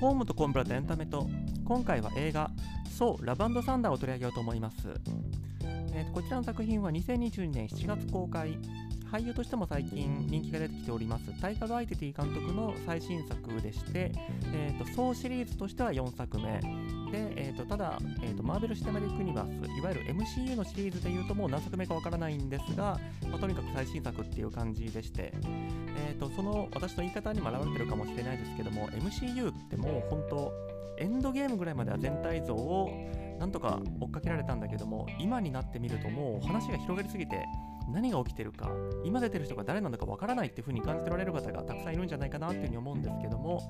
ホームとコンプラとエンタメと今回は映画「そうラブサンダー」を取り上げようと思います、えーとこちらの作品は2022年7月公開。俳優としても最近人気が出てきております。タイカ・ワイティティ監督の最新作でして、えーと、ソーシリーズとしては4作目。で、えーと、ただ、えーと、マーベル・シネマティック・ユニバースいわゆる MCU のシリーズでいうともう何作目かわからないんですが、まあ、とにかく最新作っていう感じでして、えー、とその私の言い方にも表れてるかもしれないですけども MCU ってもう本当エンドゲームぐらいまでは全体像をなんとか追っかけられたんだけども今になってみるともう話が広がりすぎて何が起きてるか今出てる人が誰なのかわからないっていう風に感じておられる方がたくさんいるんじゃないかなっていう風に思うんですけども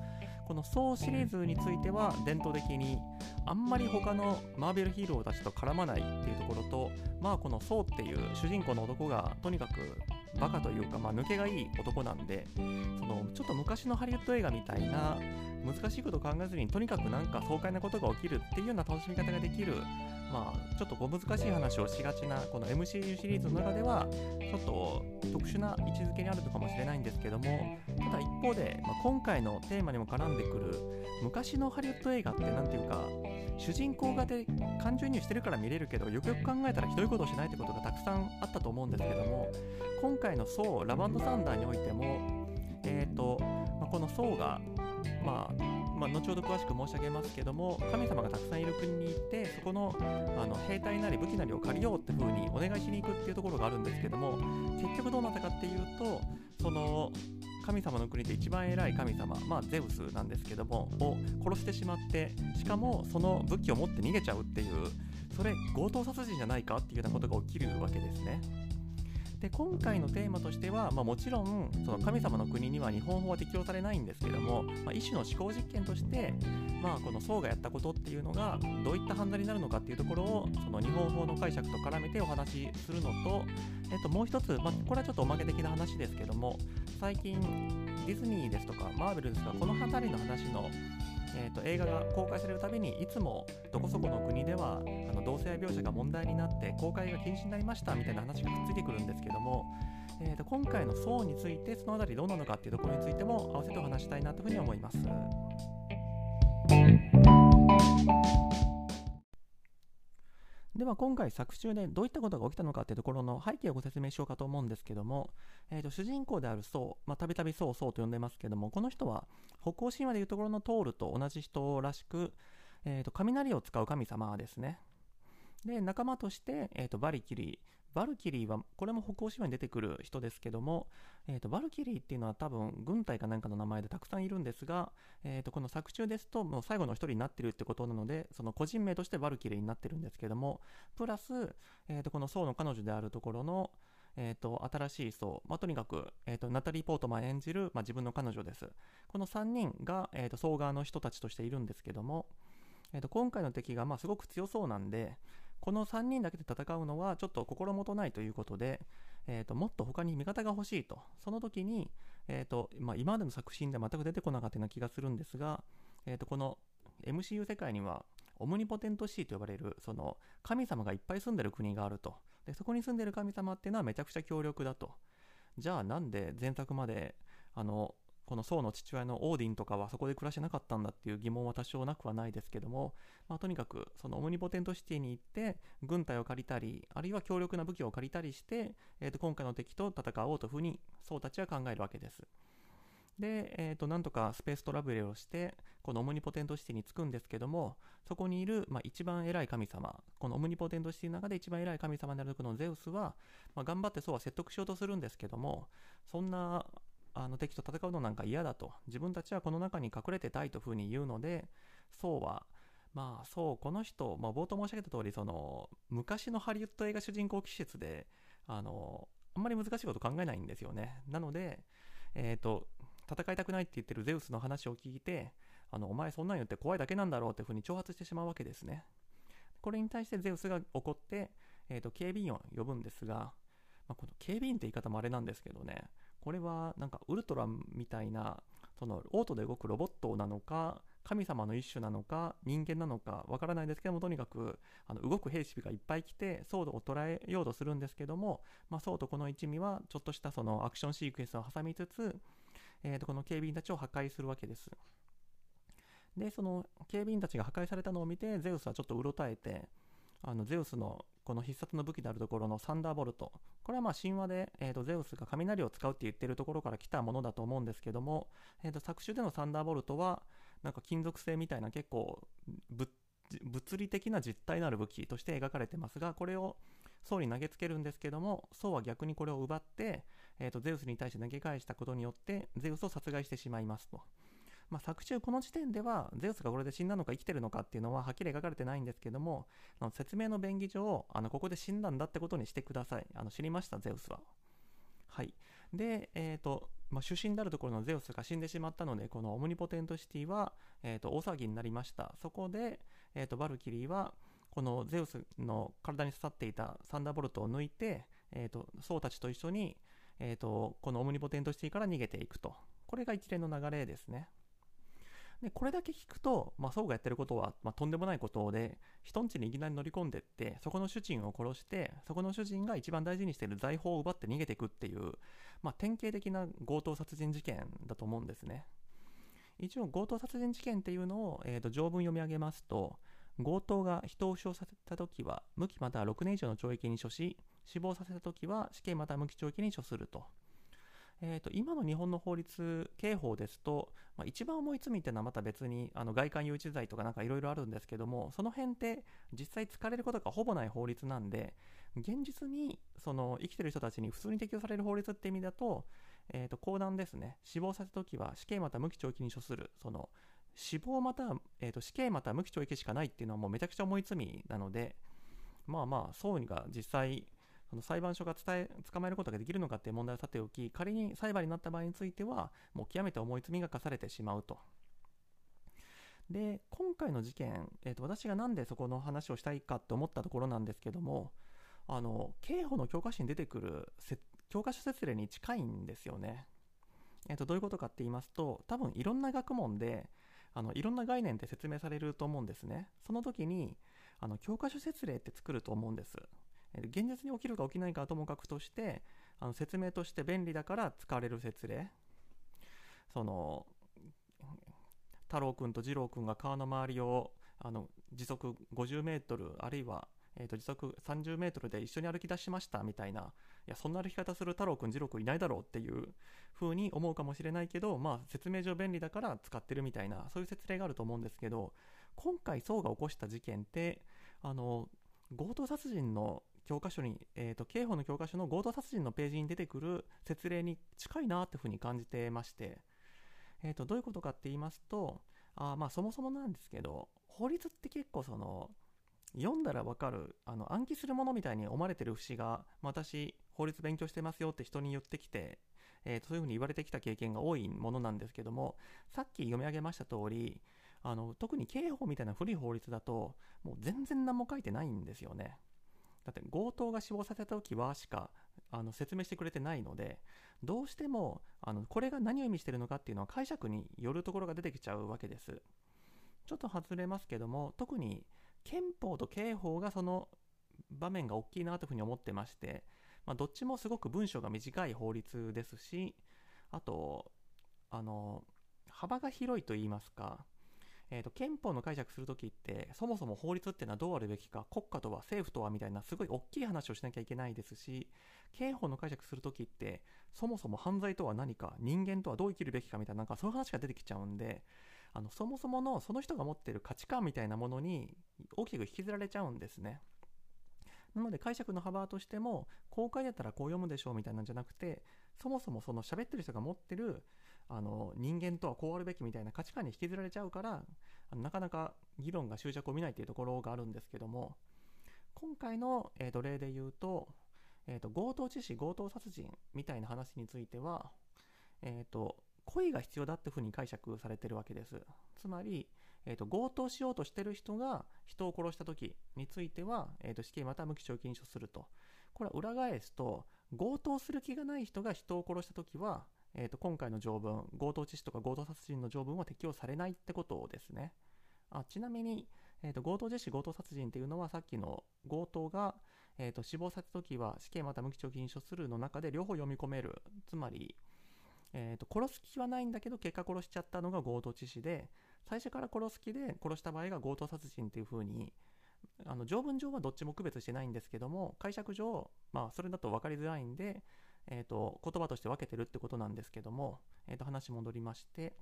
この「ソー」シリーズについては伝統的にあんまり他のマーベルヒーローたちと絡まないっていうところとまあこの「ソー」っていう主人公の男がとにかくバカというか、まあ、抜けがいい男なんでそのちょっと昔のハリウッド映画みたいな難しいこと考えずにとにかくなんか爽快なことが起きるっていうような楽しみ方ができるまあ、ちょっと小難しい話をしがちなこの MCU シリーズの中ではちょっと特殊な位置づけにあるのかもしれないんですけどもただ一方で、まあ、今回のテーマにも絡んでくる昔のハリウッド映画って何ていうか主人公がで感情移入してるから見れるけどよくよく考えたらひどいことをしないってことがたくさんあったと思うんですけども今回の「ソーラバンドサンダー」においてもえ、ー、と、まあ、この「ソーがまあまあ、後ほど詳しく申し上げますけども神様がたくさんいる国に行ってそこのあの兵隊なり武器なりを借りようって風にお願いしに行くっていうところがあるんですけども結局どうなったかっていうとその神様の国で一番偉い神様、まあ、ゼウスなんですけどもを殺してしまってしかもその武器を持って逃げちゃうっていうそれ強盗殺人じゃないかっていうようなことが起きるわけですね。で今回のテーマとしては、まあ、もちろんその神様の国には日本法は適用されないんですけども、まあ、一種の思考実験として、まあ、この僧がやったことっていうのがどういった犯罪になるのかっていうところをその日本法の解釈と絡めてお話しするのと、えっと、もう一つ、まあ、これはちょっとおまけ的な話ですけども最近ディズニーですとかマーベルですとかこの辺りの話のえーと、映画が公開されるたびにいつもどこそこの国ではあの同性愛描写が問題になって公開が禁止になりましたみたいな話がくっついてくるんですけども、えーと、今回の層についてその辺りどうなのかっていうところについても合わせてお話したいなというふうに思います。では今回作中でどういったことが起きたのかというところの背景をご説明しようかと思うんですけども、えー、と主人公であるソウ、まあ、たびたびソウソウと呼んでますけどもこの人は北欧神話でいうところのトールと同じ人らしく、えー、と雷を使う神様ですね。で仲間として、えー、とバリキリーバルキリーは、これも北欧神話に出てくる人ですけども、えーと、バルキリーっていうのは多分軍隊かなんかの名前でたくさんいるんですが、えーと、この作中ですともう最後の一人になってるってことなのでその個人名としてバルキリーになってるんですけどもプラス、えーと、このソーの彼女であるところのえーと、新しいソー、まあ、とにかく、えーと、ナタリー・ポートマン演じる、まあ、自分の彼女です。この3人が、えーと、層側の人たちとしているんですけども、えー、と今回の敵が、まあ、すごく強そうなんで、この3人だけで戦うのはちょっと心もとないということで、えーと、もっと他に味方が欲しいと。その時に、えーとまあ、今までの作品では全く出てこなかったような気がするんですが、えーと、この MCU 世界にはオムニポテントシーと呼ばれるその神様がいっぱい住んでる国があるとでそこに住んでる神様っていうのはめちゃくちゃ強力だとじゃあなんで前作まであのこの宋の父親のオーディンとかはそこで暮らしてなかったんだっていう疑問は多少なくはないですけども、まあ、とにかくそのオムニポテントシティに行って軍隊を借りたりあるいは強力な武器を借りたりして、えー、と今回の敵と戦おうというふうに宋たちは考えるわけです。で、えー、となんとかスペーストラブルをしてこのオムニポテントシティに着くんですけどもそこにいる、まあ、一番偉い神様このオムニポテントシティの中で一番偉い神様になるこのゼウスは、まあ、頑張ってそうは説得しようとするんですけどもそんなあの敵と戦うのなんか嫌だと。自分たちはこの中に隠れてたいというふうに言うのでそうはまあそうこの人、まあ、冒頭申し上げた通りそり昔のハリウッド映画主人公季節であのあんまり難しいこと考えないんですよね。なのでえ、ー、と戦いたくないって言ってるゼウスの話を聞いてあのお前そんなん言って怖いだけなんだろうっていうふうに挑発してしまうわけですね。これに対してゼウスが怒って、えーと警備員を呼ぶんですが、まあ、この警備員って言い方もあれなんですけどねこれはなんかウルトラみたいなそのオートで動くロボットなのか神様の一種なのか人間なのかわからないですけどもとにかくあの動く兵士がいっぱい来てソードを捉えようとするんですけども、まあ、ソードこの一味はちょっとしたそのアクションシークエンスを挟みつつ、えー、とこの警備員たちを破壊するわけです。でその警備員たちが破壊されたのを見てゼウスはちょっとうろたえてあのゼウスのこの必殺の武器であるところのサンダーボルトこれはまあ神話で、えー、とゼウスが雷を使うって言ってるところから来たものだと思うんですけども、えー、と作中でのサンダーボルトはなんか金属製みたいな結構物理的な実体のある武器として描かれてますがこれをソウに投げつけるんですけどもソウは逆にこれを奪って、えー、とゼウスに対して投げ返したことによってゼウスを殺害してしまいますと。まあ、作中この時点ではゼウスがこれで死んだのか生きてるのかっていうのははっきり描かれてないんですけども説明の便宜上あのここで死んだんだってことにしてください。あの知りましたゼウスは。はい。でえっ、ー、とまあ、主審であるところのゼウスが死んでしまったのでこのオムニポテントシティは、えー、と大騒ぎになりました。そこで、えー、とバルキリーはこのゼウスの体に刺さっていたサンダーボルトを抜いて、えー、とソウたちと一緒に、えー、とこのオムニポテントシティから逃げていくと。これが一連の流れですね。で、これだけ聞くと、まあ、ソウがやってることは、まあ、とんでもないことで、人ん家にいきなり乗り込んでって、そこの主人を殺して、そこの主人が一番大事にしている財宝を奪って逃げていくっていう、まあ、典型的な強盗殺人事件だと思うんですね。一応、強盗殺人事件っていうのを、えー、と条文読み上げますと、強盗が人を負傷させたときは、無期または6年以上の懲役に処し、死亡させたときは死刑または無期懲役に処すると。えーと、今の日本の法律、刑法ですと、まあ、一番重い罪っていうのはまた別にあの外観誘致罪とかなんかいろいろあるんですけども、その辺って実際使われることがほぼない法律なんで、現実にその生きてる人たちに普通に適用される法律って意味だと、えーと、公団ですね、死亡させたときは死刑また無期懲役に処する、その死亡また、えーと死刑また無期懲役しかないっていうのはもうめちゃくちゃ重い罪なので、まあまあ、そうが実際、その裁判所が伝え捕まえることができるのかっていう問題をさておき仮に裁判になった場合についてはもう極めて重い罪が課されてしまうと。で今回の事件、えーと、私が何でそこの話をしたいかと思ったところなんですけどもあの刑法の教科書に出てくる教科書説例に近いんですよね。えーと、どういうことかって言いますと多分いろんな学問であのいろんな概念って説明されると思うんですね。その時にあの教科書説例って作ると思うんです。現実に起きるか起きないかはともかくとしてあの説明として便利だから使われる説例。その太郎くんと次郎くんが川の周りをあの時速50メートルあるいは、えー、と時速30メートルで一緒に歩き出しましたみたいな。いやそんな歩き方する太郎くん次郎くんいないだろうっていう風に思うかもしれないけどまあ説明上便利だから使ってるみたいなそういう説例があると思うんですけど今回宋が起こした事件ってあの強盗殺人の教科書に、えーと、刑法の教科書の強盗殺人のページに出てくる説例に近いなっていうふうに感じてまして、えーと、どういうことかって言いますとあまあそもそもなんですけど法律って結構その読んだらわかるあの暗記するものみたいに思われてる節が私法律勉強してますよって人に言ってきて、えーとそういうふうに言われてきた経験が多いものなんですけどもさっき読み上げました通りあの特に刑法みたいな古い法律だともう全然何も書いてないんですよね。だって強盗が死亡させた時はしかあの説明してくれてないのでどうしてもあのこれが何を意味してるのかっていうのは解釈によるところが出てきちゃうわけです。ちょっと外れますけども特に憲法と刑法がその場面が大きいなというふうに思ってまして、まあ、どっちもすごく文章が短い法律ですしあとあの幅が広いと言いますかえーと、憲法の解釈するときってそもそも法律っていうのはどうあるべきか国家とは政府とはみたいなすごい大きい話をしなきゃいけないですし刑法の解釈するときってそもそも犯罪とは何か人間とはどう生きるべきかみたいななんかそういう話が出てきちゃうんであのそもそものその人が持ってる価値観みたいなものに大きく引きずられちゃうんですね。なので解釈の幅としても公開だったらこう読むでしょうみたいなんじゃなくてそもそもその喋ってる人が持ってるあの人間とはこうあるべきみたいな価値観に引きずられちゃうからなかなか議論が執着を見ないというところがあるんですけども今回の、えー、と例で言うと,、えー、と強盗致死強盗殺人みたいな話については、えー、と故意が必要だっていうふうに解釈されてるわけです。つまり、えー、と強盗しようとしてる人が人を殺した時については、えー、と死刑または無期懲役に処すると。これは裏返すと強盗する気がない人が人を殺した時はえー、と今回の条文、強盗致死とか強盗殺人の条文は適用されないってことですね。あちなみに、えー、と強盗致死、強盗殺人っていうのはさっきの強盗が、えー、と死亡させたときは死刑また無期懲役に処するの中で両方読み込める。つまり、えー、と殺す気はないんだけど結果殺しちゃったのが強盗致死で最初から殺す気で殺した場合が強盗殺人っていう風にあの条文上はどっちも区別してないんですけども解釈上、まあ、それだと分かりづらいんで、えーと、言葉として分けてるってことなんですけども、えー、と話戻りまして、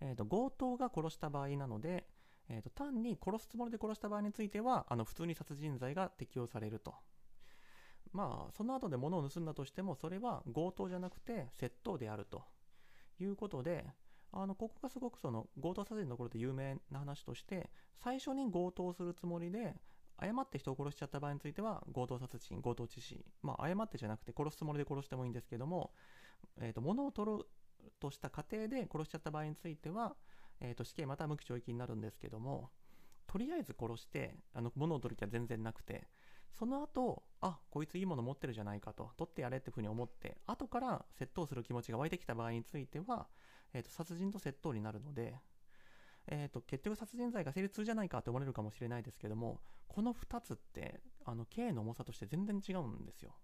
えーと、強盗が殺した場合なので、えーと、単に殺すつもりで殺した場合についてはあの普通に殺人罪が適用されると。まあその後で物を盗んだとしてもそれは強盗じゃなくて窃盗であるということであのここがすごくその強盗殺人のところで有名な話として最初に強盗するつもりで誤って人を殺しちゃった場合については強盗殺人強盗致死まあ誤ってじゃなくて殺すつもりで殺してもいいんですけども、えーと、物を取るとした過程で殺しちゃった場合については、えーと、死刑または無期懲役になるんですけどもとりあえず殺してあの物を取る気は全然なくてその後あこいついいもの持ってるじゃないかと取ってやれっていうふうに思って後から窃盗する気持ちが湧いてきた場合については、えーと、殺人と窃盗になるので、えーと、結局殺人罪が成立するじゃないかと思われるかもしれないですけどもこの2つってあの刑の重さとして全然違うんですよ。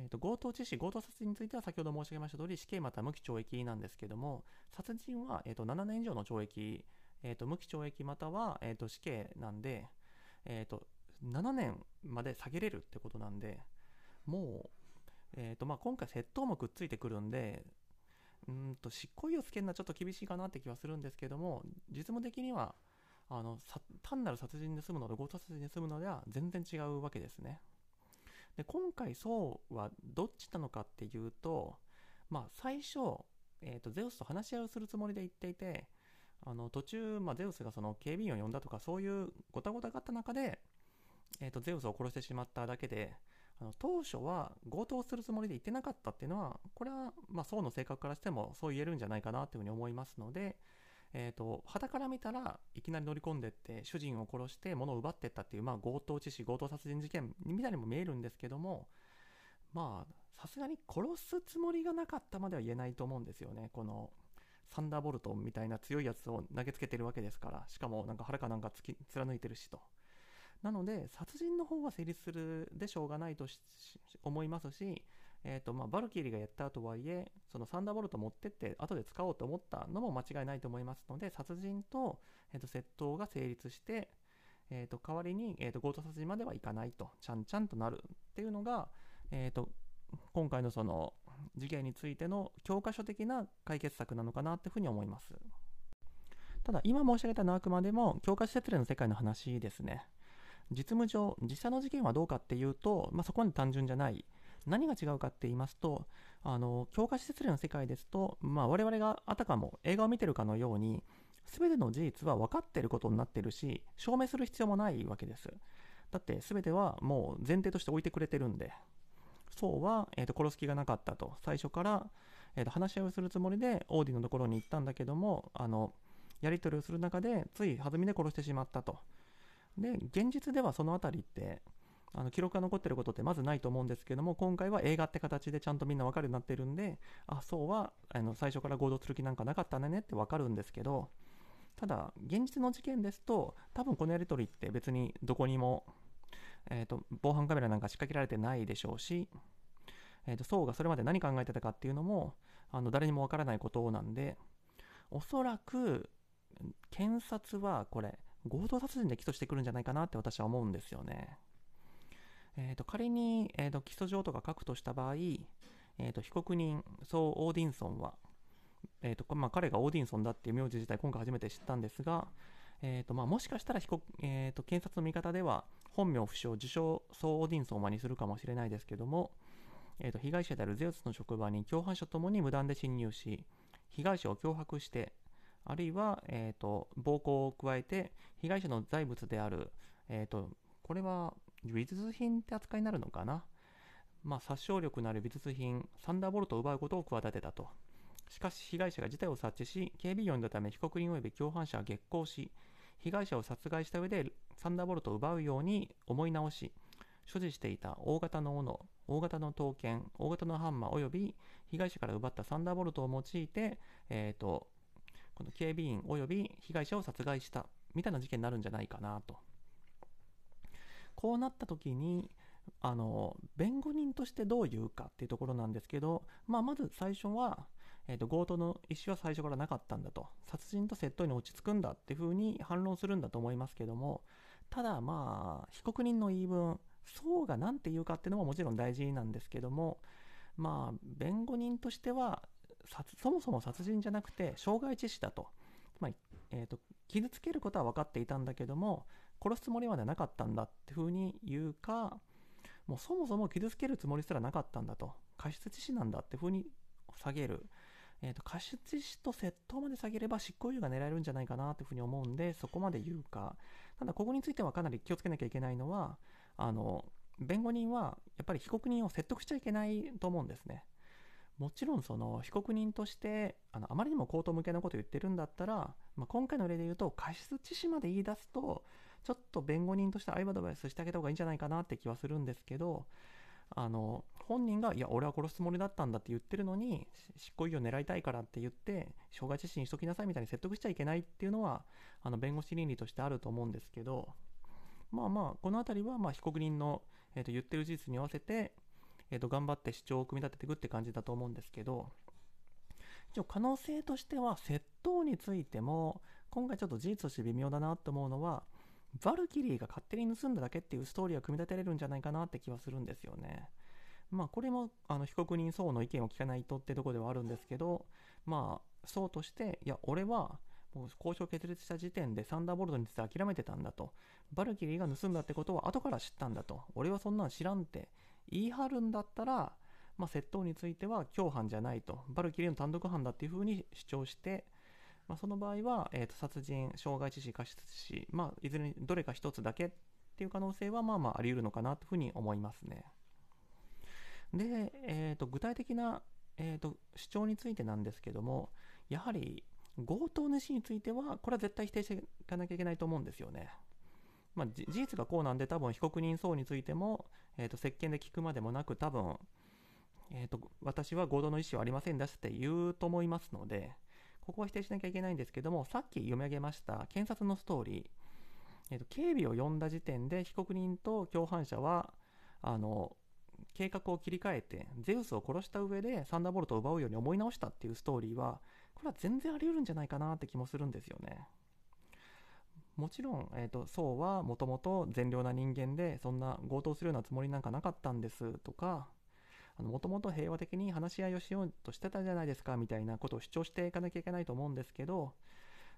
えーと、強盗致死、強盗殺人については先ほど申し上げました通り死刑または無期懲役なんですけども殺人は、えー、と7年以上の懲役、えー、と無期懲役または、えー、と死刑なんで、えー、と7年まで下げれるってことなんでもう、えーとまあ、今回窃盗もくっついてくるんでうんと執行猶予つけるのはちょっと厳しいかなって気はするんですけども実務的にはあの単なる殺人で済むのと強盗殺人で済むのでは全然違うわけですね。で今回そうはどっちなのかっていうとまあ最初、えーと、ゼウスと話し合いをするつもりで言っていてあの途中、まあ、ゼウスがその警備員を呼んだとかそういうごたごたがあった中でえーと、ゼウスを殺してしまっただけであの当初は強盗するつもりで言ってなかったっていうのはこれはまあ宋の性格からしてもそう言えるんじゃないかなというふうに思いますので、えーと、旗から見たらいきなり乗り込んでって主人を殺して物を奪ってったっていう、まあ、強盗致死強盗殺人事件みたいにも見えるんですけどもまあさすがに殺すつもりがなかったまでは言えないと思うんですよねこのサンダーボルトみたいな強いやつを投げつけてるわけですからしかもなんか腹かなんか貫いてるしと。なので、殺人の方は成立するでしょうがないと思いますし、えーとまあ、バルキリーがやったとはいえ、そのサンダーボルト持ってって後で使おうと思ったのも間違いないと思いますので、殺人と,、えー、と窃盗が成立して、えー、と代わりに、えー、と強盗殺人まではいかないと、ちゃんちゃんとなるっていうのが、えー、と今回のその事件についての教科書的な解決策なのかなっていうふうに思います。ただ、今申し上げたのはあくまでも教科書説明の世界の話ですね。実務上、実際の事件はどうかっていうと、まあ、そこまで単純じゃない。何が違うかって言いますと、あの教科施設例の世界ですと、まあ、我々があたかも映画を見てるかのように、全ての事実は分かっていることになってるし、証明する必要もないわけです。だって全てはもう前提として置いてくれてるんで、そうは、えー、と殺す気がなかったと、最初から、えー、と話し合いをするつもりでオーディのところに行ったんだけども、あのやり取りをする中で、つい弾みで殺してしまったと。で、現実ではそのあたりって、あの記録が残ってることってまずないと思うんですけども、今回は映画って形でちゃんとみんなわかるようになってるんで、あ、そうはあの最初から合同する気なんかなかったねってわかるんですけど、ただ、現実の事件ですと、多分このやり取りって別にどこにも、えーと、防犯カメラなんか仕掛けられてないでしょうし、えーと、ソーがそれまで何考えてたかっていうのも、あの誰にもわからないことなんで、おそらく、検察はこれ、強盗殺人で起訴してくるんじゃないかなって私は思うんですよね。えーと、仮に、えーと、起訴状とか書くとした場合、えーと、被告人、ソー・オーディンソンは、えーとまあ、彼がオーディンソンだっていう名字自体今回初めて知ったんですが、えーとまあ、もしかしたら被告、えーと、検察の見方では本名不詳、自称ソー・オーディンソンはにするかもしれないですけども、えー、と被害者であるゼウスの職場に共犯者ともに無断で侵入し被害者を脅迫してあるいは、えーと、暴行を加えて被害者の財物である、えーと、これは美術品って扱いになるのかな、まあ、殺傷力のある美術品サンダーボルトを奪うことを企てたと。しかし被害者が事態を察知し警備員を呼んだため被告人及び共犯者は激高し被害者を殺害した上でサンダーボルトを奪うように思い直し所持していた大型の斧大型の刀剣大型のハンマー及び被害者から奪ったサンダーボルトを用いて、えーとこの警備員及び被害者を殺害したみたいな事件になるんじゃないかなと。こうなった時にあの弁護人としてどう言うかっていうところなんですけど、まあ、まず最初は、えーと、強盗の意思は最初からなかったんだと殺人と窃盗に落ち着くんだっていうふうに反論するんだと思いますけどもただまあ被告人の言い分層が何て言うかっていうのももちろん大事なんですけどもまあ弁護人としてはそもそも殺人じゃなくて傷害致死だと。まり、えーと、傷つけることは分かっていたんだけども殺すつもりまではなかったんだっていうふうに言うかもうそもそも傷つけるつもりすらなかったんだと。過失致死なんだっていうふうに下げる、えーと、過失致死と窃盗まで下げれば執行猶予が狙えるんじゃないかなというふうに思うんでそこまで言うか。ただここについてはかなり気をつけなきゃいけないのはあの弁護人はやっぱり被告人を説得しちゃいけないと思うんですね。もちろんその被告人としてあのあまりにも口頭向けなことを言ってるんだったら、まあ、今回の例で言うと過失致死まで言い出すとちょっと弁護人としてアイアドバイスしてあげた方がいいんじゃないかなって気はするんですけどあの本人がいや俺は殺すつもりだったんだって言ってるのに執行猶予狙いたいからって言って傷害致死にしときなさいみたいに説得しちゃいけないっていうのはあの弁護士倫理としてあると思うんですけどまあまあこの辺りはま被告人の、えー、と言ってる事実に合わせてえー、と頑張って主張を組み立てていくって感じだと思うんですけど、一応可能性としては窃盗についても、今回ちょっと事実として微妙だなと思うのは、バルキリーが勝手に盗んだだけっていうストーリーを組み立てれるんじゃないかなって気はするんですよね。まあこれもあの被告人層の意見を聞かないとってとこではあるんですけど、まあ層として、いや俺はもう交渉決裂した時点でサンダーボルトについて諦めてたんだと。バルキリーが盗んだってことは後から知ったんだと。俺はそんなん知らんって言い張るんだったら、まあ、窃盗については共犯じゃないと、バルキリーの単独犯だっていうふうに主張して、まあ、その場合は、えー、と殺人、傷害致死、過失致死、まあ、いずれにどれか一つだけっていう可能性はまあまああり得るのかなというふうに思いますね。で、えー、と具体的な、えー、と主張についてなんですけども、やはり強盗主については、これは絶対否定していかなきゃいけないと思うんですよね。まあ、事実がこうなんで多分被告人層についても、えーと、石鹸で聞くまでもなく多分、えーと、私は合同の意思はありませんでって言うと思いますのでここは否定しなきゃいけないんですけどもさっき読み上げました検察のストーリー、えーと、警備を呼んだ時点で被告人と共犯者はあの計画を切り替えてゼウスを殺した上でサンダーボルトを奪うように思い直したっていうストーリーはこれは全然あり得るんじゃないかなって気もするんですよね。もちろん、えーと、宋はもともと善良な人間でそんな強盗するようなつもりなんかなかったんですとかもともと平和的に話し合いをしようとしてたじゃないですかみたいなことを主張していかなきゃいけないと思うんですけど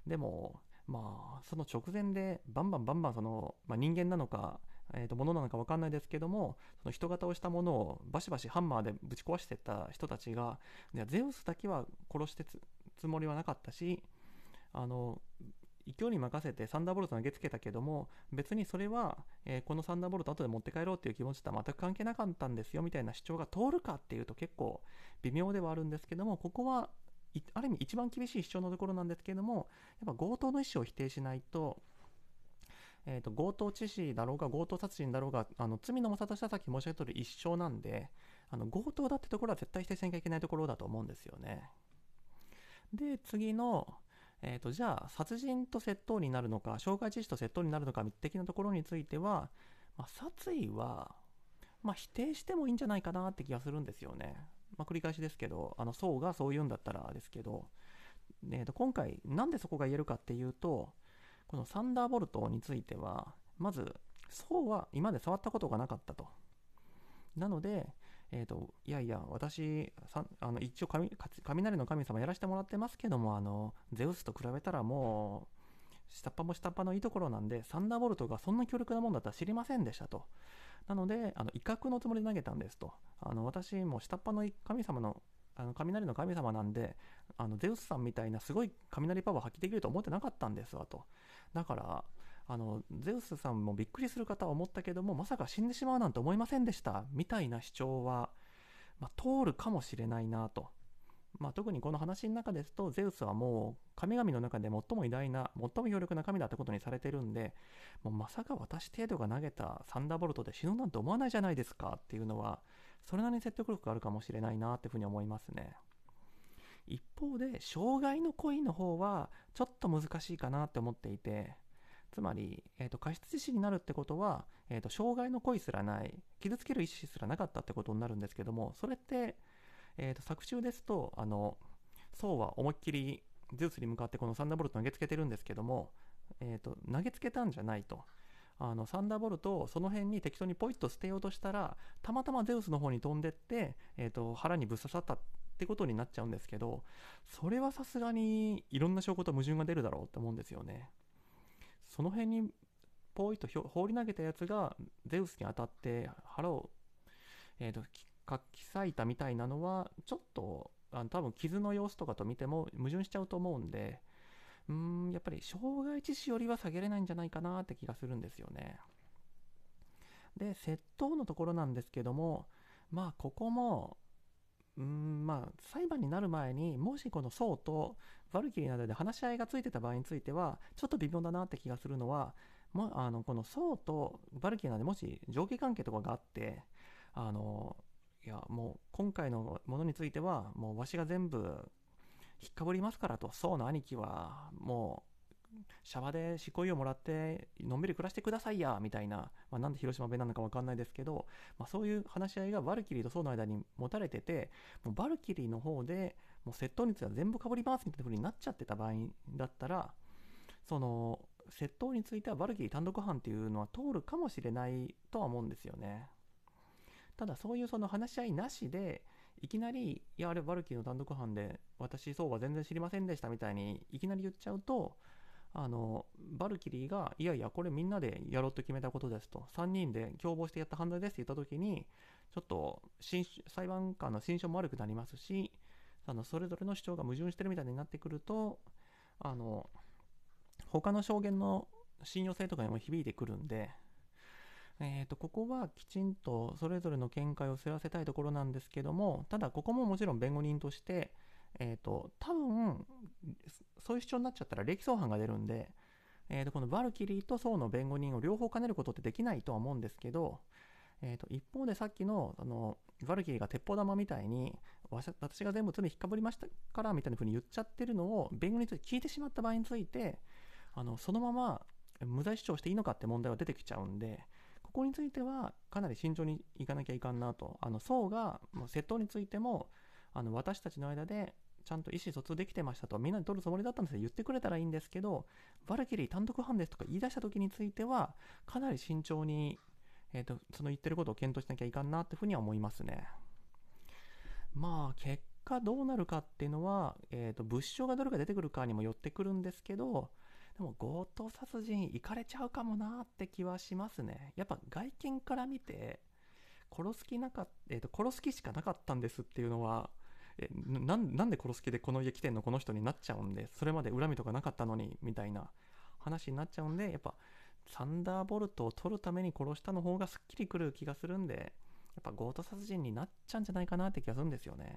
でもまあその直前でバンバンバンバンその、まあ、人間なのか、えー、と物なのか分かんないですけどもその人型をしたものをバシバシハンマーでぶち壊してた人たちがゼウスだけは殺してつもりはなかったしあの勢いに任せてサンダーボルト投げつけたけども別にそれは、え、このサンダーボルト後で持って帰ろうっていう気持ちとは全く関係なかったんですよみたいな主張が通るかっていうと結構微妙ではあるんですけどもここはある意味一番厳しい主張のところなんですけどもやっぱ強盗の意思を否定しないとえーと、強盗致死だろうが強盗殺人だろうがあの罪の重さとしてはさっき申し上げた通り一緒なんであの強盗だってところは絶対否定しなきゃいけないところだと思うんですよね。で次の、えーと、じゃあ殺人と窃盗になるのか傷害致死と窃盗になるのか的なところについては、まあ、殺意は、まあ、否定してもいいんじゃないかなって気がするんですよね。まあ、繰り返しですけどあの宋がそう言うんだったらですけど、えー、と今回なんでそこが言えるかっていうとこのサンダーボルトについてはまず宋は今まで触ったことがなかったと。なので、えーと、いやいや、私、あの一応雷の神様やらせてもらってますけども、あのゼウスと比べたらもう、下っ端も下っ端のいいところなんで、サンダーボルトがそんな強力なもんだったら知りませんでしたと。なので、あの威嚇のつもりで投げたんですと。あの私、も下っ端の神様のあの雷の神様なんで、あのゼウスさんみたいなすごい雷パワー発揮できると思ってなかったんですわと。だから、あのゼウスさんもびっくりする方は思ったけどもまさか死んでしまうなんて思いませんでした？みたいな主張は、まあ、通るかもしれないなと、まあ、特にこの話の中ですとゼウスはもう神々の中で最も偉大な最も強力な神だってことにされてるんでもうまさか私程度が投げたサンダーボルトで死ぬなんて思わないじゃないですかっていうのはそれなりに説得力があるかもしれないなっていうふうに思いますね。一方で障害の恋の方はちょっと難しいかなって思っていてつまり、えーと、過失致死になるってことは、えーと、障害の故意すらない傷つける意思すらなかったってことになるんですけどもそれって、えーと、作中ですとあのソウは思いっきりゼウスに向かってこのサンダーボルト投げつけてるんですけども、えーと、投げつけたんじゃないと。あのサンダーボルトをその辺に適当にポイッと捨てようとしたらたまたまゼウスの方に飛んでって、えーと、腹にぶっ刺さったってことになっちゃうんですけどそれはさすがにいろんな証拠と矛盾が出るだろうって思うんですよねその辺にポイと放り投げたやつがゼウスに当たって腹を、えーと、かき裂いたみたいなのはちょっとあの多分傷の様子とかと見ても矛盾しちゃうと思うんでうんやっぱり傷害致死よりは下げれないんじゃないかなって気がするんですよね。で窃盗のところなんですけどもまあここもうんまあ裁判になる前にもしこのソウとバルキリーなどで話し合いがついてた場合についてはちょっと微妙だなって気がするのはもあのこのソウとバルキリーなどでもし上下関係とかがあってあのいやもう今回のものについてはもうわしが全部引っかぶりますからと宋の兄貴はもうシャバで執行猶予もらってのんびり暮らしてくださいやみたいな、まあ、なんで広島弁なのか分かんないですけど、まあ、そういう話し合いがバルキリーと宋の間に持たれててもうバルキリーの方でもう窃盗については全部かぶりますみたいな風になっちゃってた場合だったらその窃盗についてはバルキリー単独犯っていうのは通るかもしれないとは思うんですよね。ただそういうその話し合いなしでいきなり、いや、あれバルキリーの単独犯で、私、そうは全然知りませんでしたみたいに、いきなり言っちゃうと、あの、バルキリーが、いやいや、これみんなでやろうと決めたことですと、3人で共謀してやった犯罪ですって言ったときに、ちょっと、裁判官の心証も悪くなりますし、あのそれぞれの主張が矛盾してるみたいになってくると、あの、他の証言の信用性とかにも響いてくるんで、えー、とここはきちんとそれぞれの見解を知らせたいところなんですけどもただここももちろん弁護人として、えー、と多分そういう主張になっちゃったら歴相犯が出るんで、えー、とこのバルキリーとソウの弁護人を両方兼ねることってできないとは思うんですけど、えー、と一方でさっきのあのバルキリーが鉄砲玉みたいに私が全部罪引っかぶりましたからみたいな風に言っちゃってるのを弁護人として聞いてしまった場合についてあのそのまま無罪主張していいのかって問題は出てきちゃうんでここについてはかなり慎重にいかなきゃいかんなと。あの、層が、窃盗についても、あの、私たちの間で、ちゃんと意思疎通できてましたと、みんなで取るつもりだったんですよ言ってくれたらいいんですけど、バルキリー単独犯ですとか言い出した時については、かなり慎重に、え、ー、と、その言ってることを検討しなきゃいかんなっていうふうには思いますね。まあ、結果どうなるかっていうのは、え、ー、と、物証がどれが出てくるかにもよってくるんですけど、でも強盗殺人行かれちゃうかもなって気はしますね。やっぱ外見から見て、殺す気なかっえーと、殺す気しかなかったんですっていうのは、えななんで殺す気でこの家来てんのこの人になっちゃうんで、それまで恨みとかなかったのに、みたいな話になっちゃうんで、やっぱサンダーボルトを取るために殺したの方がすっきりくる気がするんで、やっぱ強盗殺人になっちゃうんじゃないかなって気がするんですよね。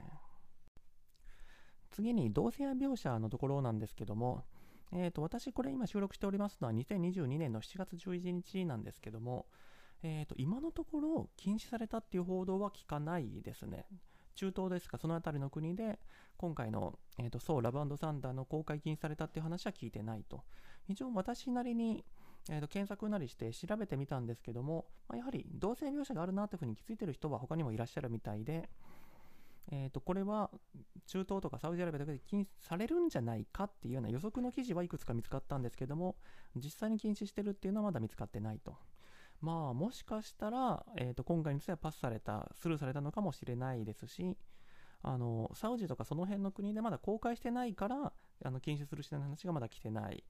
次に同性愛描写のところなんですけども、えー、と私、これ今収録しておりますのは2022年の7月11日なんですけども、えー、と今のところ禁止されたっていう報道は聞かないですね。中東ですか、その辺りの国で今回の、えー、とソー・ラブサンダーの公開禁止されたっていう話は聞いてないと。一応私なりに、えー、と検索なりして調べてみたんですけども、まあ、やはり同性描写があるなというふうに気づいてる人は他にもいらっしゃるみたいで、えー、とこれは中東とかサウジアラビアだけで禁止されるんじゃないかっていうような予測の記事はいくつか見つかったんですけども実際に禁止してるっていうのはまだ見つかってないと。まあもしかしたら、えー、と今回についてはパスされたスルーされたのかもしれないですしあのサウジとかその辺の国でまだ公開してないからあの禁止するしない話がまだ来てない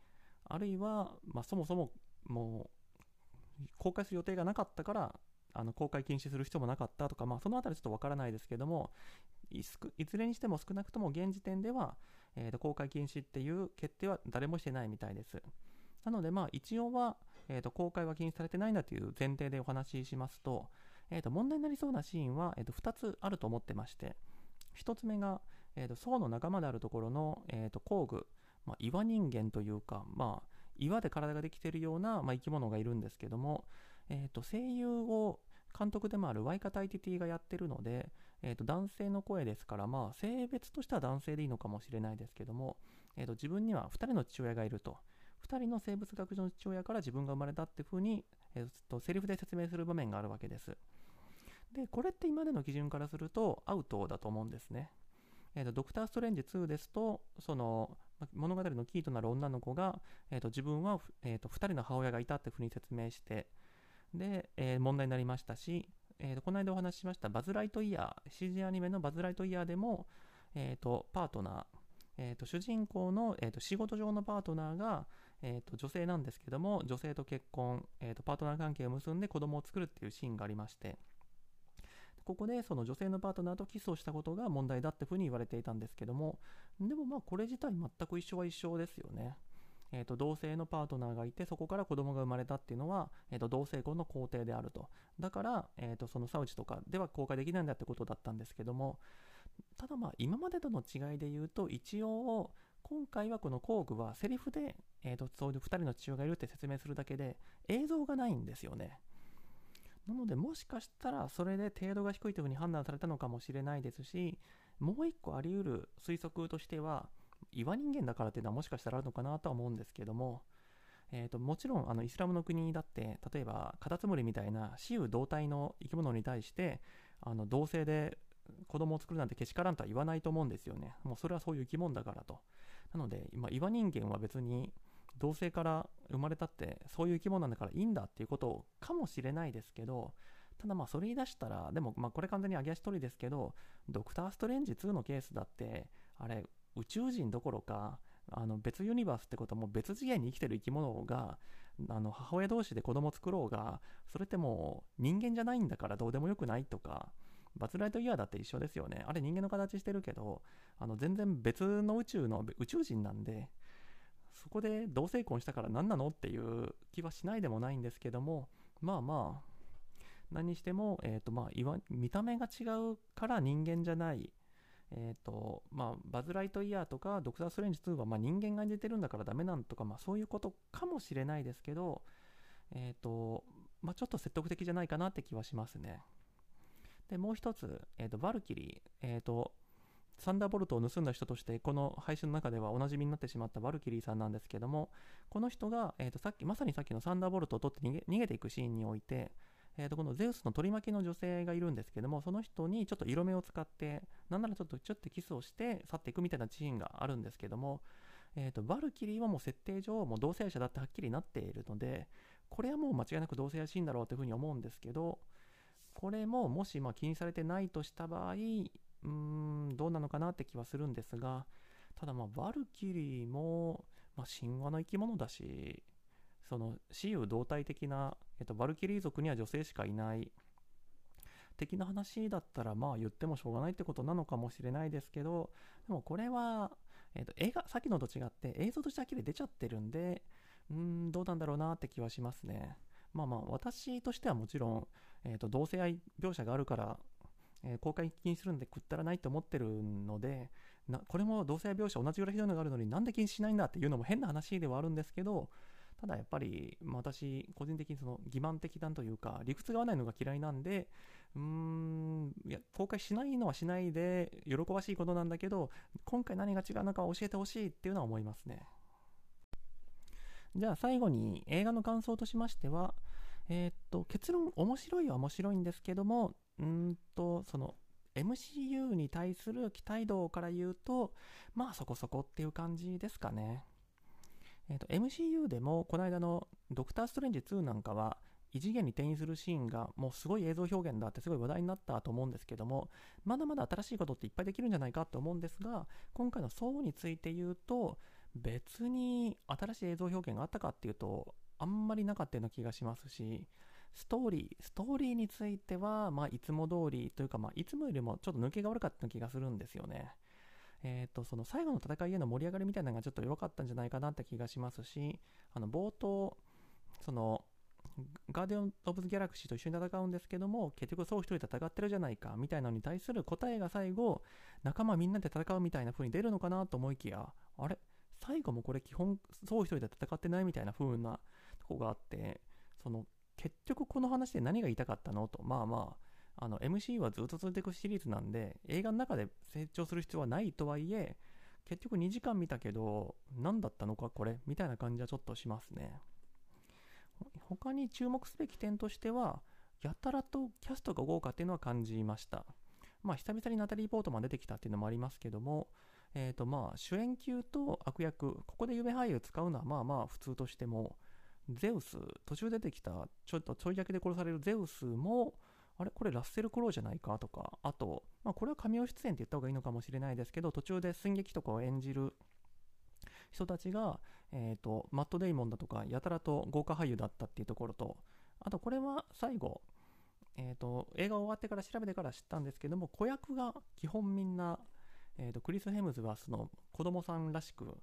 あるいは、まあ、そもそももう公開する予定がなかったからあの公開禁止する必要もなかったとか、まあ、そのあたりちょっとわからないですけどもいずれにしても少なくとも現時点では、えー、と公開禁止っていう決定は誰もしてないみたいです。なので、まあ、一応は、えー、と公開は禁止されてないんだという前提でお話ししますと、えー、と問題になりそうなシーンは、えー、と2つあると思ってまして、1つ目が、えー、と層の仲間であるところの、えー、と工具、まあ、岩人間というか、まあ、岩で体ができているような、まあ、生き物がいるんですけども、えー、と声優を監督でもあるワイカタイティティがやってるので、えー、と男性の声ですから、まあ、性別としては男性でいいのかもしれないですけども、えー、と自分には2人の父親がいると。2人の生物学上の父親から自分が生まれたっていうふうに、えー、とセリフで説明する場面があるわけです。で、これって今までの基準からするとアウトだと思うんですね。えーと、ドクター・ストレンジ2ですと、その物語のキーとなる女の子が、えーと、自分は、えーと、2人の母親がいたっていうふうに説明して、で、えー、問題になりましたし、えー、とこの間お話ししましたバズ・ライトイヤー、CG アニメのバズ・ライトイヤーでも、えー、とパートナー、えー、と主人公の、えー、と仕事上のパートナーが、えー、と女性なんですけども、女性と結婚、えー、とパートナー関係を結んで子供を作るっていうシーンがありまして、ここでその女性のパートナーとキスをしたことが問題だってふうに言われていたんですけども、でもまあこれ自体全く一緒は一緒ですよね。えーと、同性のパートナーがいてそこから子供が生まれたっていうのは、えーと、同性婚の肯定であるとだから、えーと、そのサウジとかでは公開できないんだってことだったんですけどもただまあ今までとの違いで言うと一応今回はこの工具はセリフで、えー、とそういう2人の父親がいるって説明するだけで映像がないんですよね。なのでもしかしたらそれで程度が低いというふうに判断されたのかもしれないですしもう一個あり得る推測としては岩人間だからっていうのはもしかしたらあるのかなとは思うんですけども、えーと、もちろんあのイスラムの国だって例えばカタツムリみたいな雌雄同体の生き物に対してあの同性で子供を作るなんてけしからんとは言わないと思うんですよね。もうそれはそういう生き物だからと。なので今岩人間は別に同性から生まれたってそういう生き物なんだからいいんだっていうことかもしれないですけどただまあそれ言い出したらでもまあこれ完全に揚げ足取りですけどドクター・ストレンジ2のケースだってあれ宇宙人どころかあの別ユニバースってことはもう別次元に生きてる生き物があの母親同士で子供作ろうがそれってもう人間じゃないんだからどうでもよくないとかバズ・ライトイヤーだって一緒ですよね。あれ人間の形してるけどあの全然別の宇宙の宇宙人なんでそこで同性婚したから何なのっていう気はしないでもないんですけどもまあまあ何にしても、えーとまあ、見た目が違うから人間じゃないえーとまあ、バズ・ライトイヤーとかドクター・ストレンジ2は、まあ、人間が出てるんだからダメなんとか、まあ、そういうことかもしれないですけど、えーとまあ、ちょっと説得的じゃないかなって気はしますね。でもう一つ、えーと、バルキリー、えーと、サンダーボルトを盗んだ人としてこの配信の中ではおなじみになってしまったバルキリーさんなんですけどもこの人が、えーとさっきまさにさっきのサンダーボルトを取って逃げ逃げていくシーンにおいて、えー、とこのゼウスの取り巻きの女性がいるんですけどもその人にちょっと色目を使ってなんならちょっとちょっとキスをして去っていくみたいなシーンがあるんですけども、えー、とバルキリーはもう設定上もう同性愛者だってはっきりなっているのでこれはもう間違いなく同性愛シーンだろうというふうに思うんですけどこれももしまあ気にされてないとした場合うーんどうなのかなって気はするんですがただまあバルキリーも、まあ、神話の生き物だしその雌雄同体的な、えっと、バルキリー族には女性しかいない的な話だったらまあ言ってもしょうがないってことなのかもしれないですけどでもこれは、えっと、映画さっきのと違って映像としてはっきり出ちゃってるんでうーんどうなんだろうなって気はしますね。まあまあ私としてはもちろん、えっと、同性愛描写があるからえー、公開禁止するんで食ったらないと思ってるのでなこれも同性描写同じぐらいひどいのがあるのになんで禁止しないんだっていうのも変な話ではあるんですけどただやっぱり、まあ、私、個人的にその欺瞞的だというか、理屈が合わないのが嫌いなんで、うーん、いや、公開しないのはしないで、喜ばしいことなんだけど、今回何が違うのか教えてほしいっていうのは思いますね。じゃあ最後に映画の感想としましては、えー、っと、結論、面白いは面白いんですけども、うんと、その、MCU に対する期待度から言うと、まあそこそこっていう感じですかね。えーと、MCU でもこの間のドクター・ストレンジ2なんかは異次元に転移するシーンがもうすごい映像表現だってすごい話題になったと思うんですけどもまだまだ新しいことっていっぱいできるんじゃないかと思うんですが今回の層について言うと別に新しい映像表現があったかっていうとあんまりなかったような気がしますしストーリー、ストーリーについては、まあ、いつも通りというか、まあ、いつもよりもちょっと抜けが悪かった気がするんですよね。えーと、その最後の戦いへの盛り上がりみたいなのがちょっと弱かったんじゃないかなって気がしますしあの冒頭そのガーディオン・オブ・ギャラクシーと一緒に戦うんですけども結局そう一人戦ってるじゃないかみたいなのに対する答えが最後仲間みんなで戦うみたいな風に出るのかなと思いきやあれ？最後もこれ基本そう一人で戦ってないみたいな風なとこがあってその結局この話で何が言いたかったの？と。まあまああの MC はずっと続いていくシリーズなんで映画の中で成長する必要はないとはいえ結局2時間見たけど何だったのかこれ？みたいな感じはちょっとしますね。他に注目すべき点としてはやたらとキャストが豪華っていうのは感じました。まあ、久々にナタリー・ポートマン出てきたっていうのもありますけども、えーとまあ、主演級と悪役、ここで夢俳優使うのはまあまあ普通としても、ゼウス、途中出てきた、ちょっとちょい役で殺されるゼウスも、あれ？これラッセル・クロウじゃないかとか、あと、まあ、これは神尾出演って言った方がいいのかもしれないですけど、途中で寸劇とかを演じる人たちが、えーと、マット・デイモンだとか、やたらと豪華俳優だったっていうところと、あとこれは最後、えーと、映画終わってから調べてから知ったんですけども、子役が基本みんな、えーと、クリス・ヘムズワースの子供さんらしく、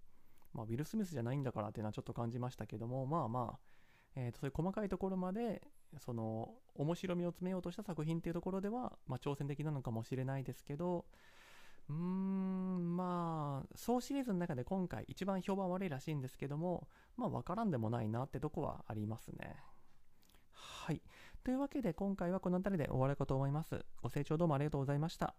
まあ、ウィル・スミスじゃないんだからっていうのはちょっと感じましたけども、まあまあ、えーと、そういう細かいところまでその面白みを詰めようとした作品っていうところでは、まあ、挑戦的なのかもしれないですけどうーんまあ総シリーズの中で今回一番評判悪いらしいんですけどもまあ分からんでもないなってとこはありますね。はい。というわけで今回はこの辺りで終わるかと思います。ご清聴どうもありがとうございました。